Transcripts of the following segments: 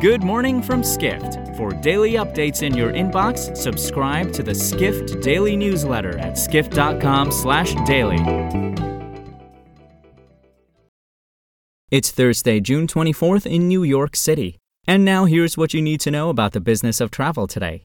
Good morning from Skift. For daily updates in your inbox, subscribe to the Skift Daily newsletter at skift.com/daily. It's Thursday, June 24th in New York City. And now here's what you need to know about the business of travel today.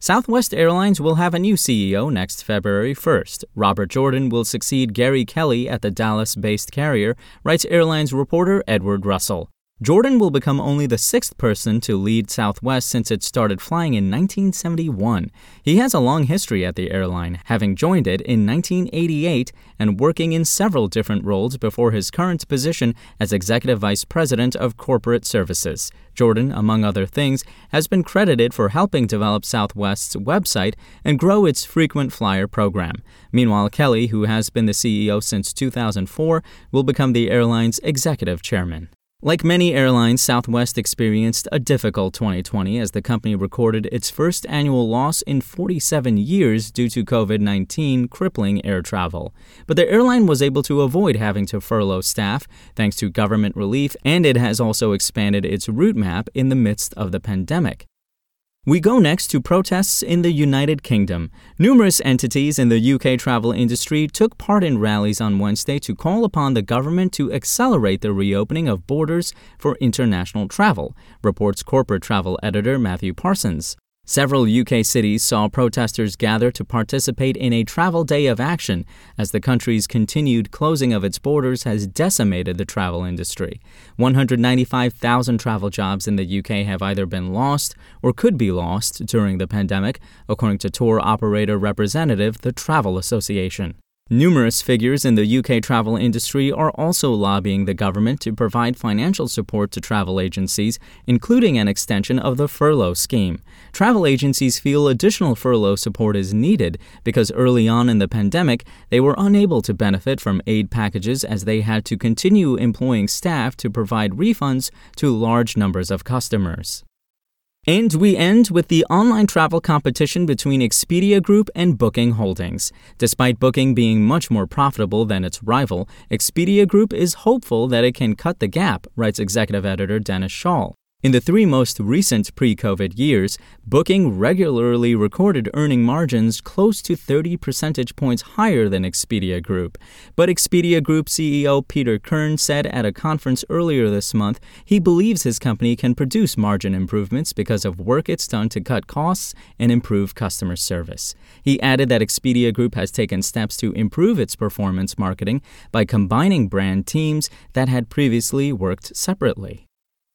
Southwest Airlines will have a new CEO next February 1st. Robert Jordan will succeed Gary Kelly at the Dallas based carrier, writes airlines reporter Edward Russell. Jordan will become only the sixth person to lead Southwest since it started flying in 1971. He has a long history at the airline, having joined it in 1988 and working in several different roles before his current position as Executive Vice President of Corporate Services. Jordan, among other things, has been credited for helping develop Southwest's website and grow its frequent flyer program. Meanwhile, Kelly, who has been the CEO since 2004, will become the airline's executive chairman. Like many airlines, Southwest experienced a difficult 2020 as the company recorded its first annual loss in 47 years due to COVID 19 crippling air travel. But the airline was able to avoid having to furlough staff thanks to government relief, and it has also expanded its route map in the midst of the pandemic. We go next to protests in the United Kingdom. Numerous entities in the UK travel industry took part in rallies on Wednesday to call upon the government to accelerate the reopening of borders for international travel, reports corporate travel editor Matthew Parsons. Several UK cities saw protesters gather to participate in a travel day of action as the country's continued closing of its borders has decimated the travel industry. 195,000 travel jobs in the UK have either been lost or could be lost during the pandemic, according to tour operator representative the Travel Association. Numerous figures in the UK travel industry are also lobbying the government to provide financial support to travel agencies, including an extension of the furlough scheme. Travel agencies feel additional furlough support is needed because early on in the pandemic, they were unable to benefit from aid packages as they had to continue employing staff to provide refunds to large numbers of customers. And we end with the online travel competition between Expedia Group and Booking Holdings. Despite Booking being much more profitable than its rival, Expedia Group is hopeful that it can cut the gap, writes executive editor Dennis Schaal. In the three most recent pre COVID years, Booking regularly recorded earning margins close to 30 percentage points higher than Expedia Group. But Expedia Group CEO Peter Kern said at a conference earlier this month he believes his company can produce margin improvements because of work it's done to cut costs and improve customer service. He added that Expedia Group has taken steps to improve its performance marketing by combining brand teams that had previously worked separately.